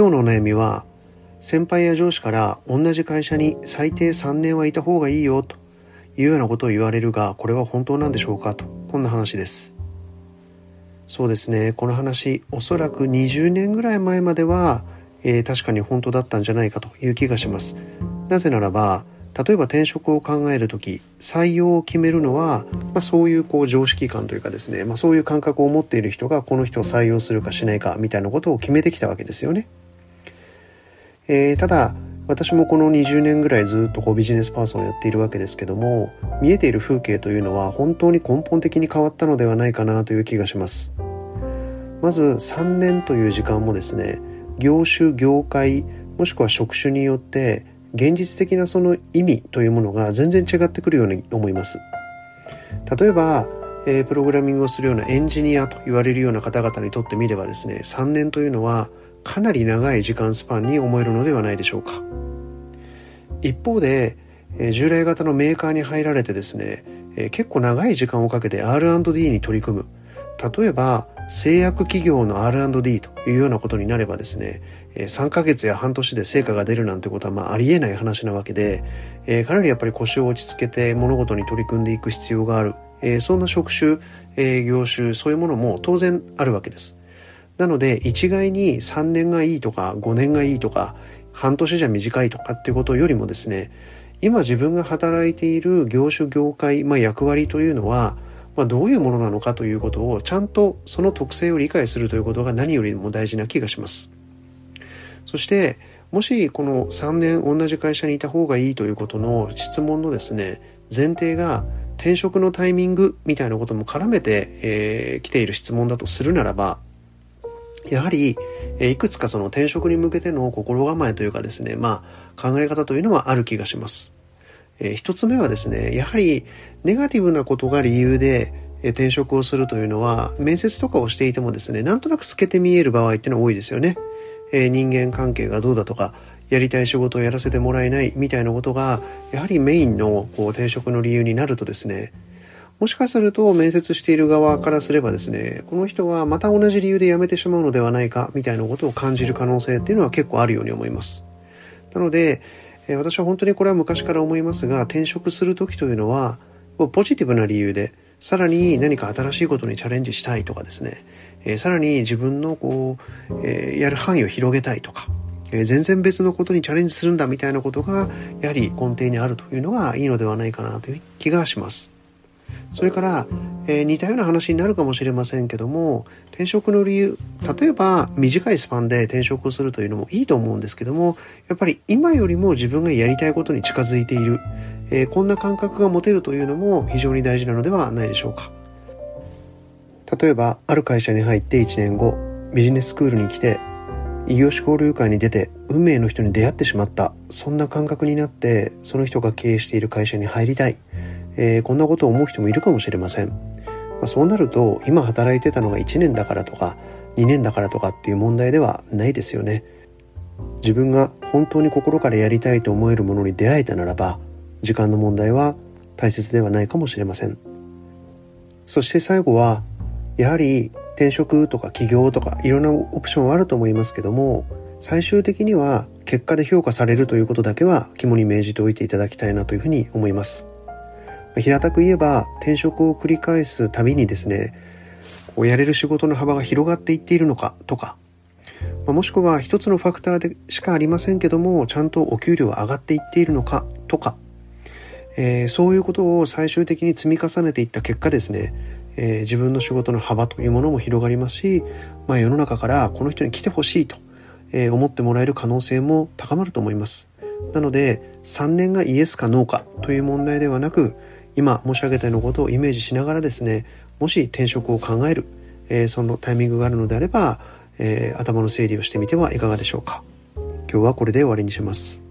今日のお悩みは先輩や上司から同じ会社に最低3年はいた方がいいよというようなことを言われるがこれは本当なんでしょうかとこんな話です。そうですね。この話おそらく20年ぐらい前までは、えー、確かに本当だったんじゃないかという気がします。なぜならば例えば転職を考える時採用を決めるのは、まあ、そういうこう常識感というかですね、まあ、そういう感覚を持っている人がこの人を採用するかしないかみたいなことを決めてきたわけですよね。えー、ただ私もこの20年ぐらいずっとこうビジネスパーソンをやっているわけですけども見えている風景というのは本当に根本的に変わったのではないかなという気がします。まず3年という時間もですね業種業界もしくは職種によって現実的なその意味というものが全然違ってくるように思います。例えば、え、プログラミングをするようなエンジニアと言われるような方々にとってみればですね3年というのはかなり長い時間スパンに思えるのではないでしょうか。一方で、従来型のメーカーに入られてですね、結構長い時間をかけて R&D に取り組む。例えば製薬企業の R&D というようなことになればですね3ヶ月や半年で成果が出るなんてことはまあありえない話なわけで、えー、かなりやっぱり腰を落ち着けて物事に取り組んでいく必要がある、えー、そんな職種、えー、業種そういうものも当然あるわけです。なので一概に3年がいいとか5年がいいとか半年じゃ短いとかっていうことよりもですね今自分が働いている業種業界、まあ、役割というのはまあ、どういうものなのかということをちゃんとその特性を理解するということが何よりも大事な気がします。そしてもしこの3年同じ会社にいた方がいいということの質問のですね前提が転職のタイミングみたいなことも絡めて、えー、来ている質問だとするならばやはり、え、いくつかその転職に向けての心構えというかですねまあ考え方というのはある気がします。えー、一つ目はですねやはりネガティブなことが理由でえ転職をするというのは面接とかをしていてもですねなんとなく透けて見える場合っていうのは多いですよね。えー、人間関係がどうだとかやりたい仕事をやらせてもらえないみたいなことがやはりメインのこう転職の理由になるとですねもしかすると面接している側からすればですねこの人はまた同じ理由で辞めてしまうのではないかみたいなことを感じる可能性っていうのは結構あるように思いますなのでえ私は本当にこれは昔から思いますが転職する時というのはポジティブな理由でさらに何か新しいことにチャレンジしたいとかですねえ、さらに自分のこう、え、やる範囲を広げたいとか、え、全然別のことにチャレンジするんだみたいなことがやはり根底にあるというのがいいのではないかなという気がします。それから、えー、似たような話になるかもしれませんけども転職の理由例えば短いスパンで転職をするというのもいいと思うんですけどもやっぱり今よりも自分がやりたいことに近づいている、えー、こんな感覚が持てるというのも非常に大事なのではないでしょうか。例えばある会社に入って1年後ビジネススクールに来て異業種交流会に出て運命の人に出会ってしまった。そんな感覚になってその人が経営している会社に入りたい、えー、こんなことを思う人もいるかもしれません、まあ、そうなると今働いてたのが1年だからとか2年だからとかっていう問題ではないですよね。自分が本当に心からやりたいと思えるものに出会えたならば時間の問題は大切ではないかもしれません。そして最後はやはり転職とか起業とかいろんなオプションはあると思いますけども最終的には結果で評価されるということだけは肝に銘じておいていただきたいなというふうに思います。平たく言えば転職を繰り返すたびにですねこうやれる仕事の幅が広がっていっているのかとかもしくは一つのファクターでしかありませんけどもちゃんとお給料は上がっていっているのかとか、えー、そういうことを最終的に積み重ねていった結果ですねえー、自分の仕事の幅というものも広がりますし、まあ、世の中からこの人に来てほしいと、えー、思ってもらえる可能性も高まると思います。なので3年がイエスかノーかという問題ではなく今申し上げたようなことをイメージしながらですねもし転職を考える、えー、そのタイミングがあるのであれば、え頭の整理をしてみてはいかがでしょうか。今日はこれで終わりにします。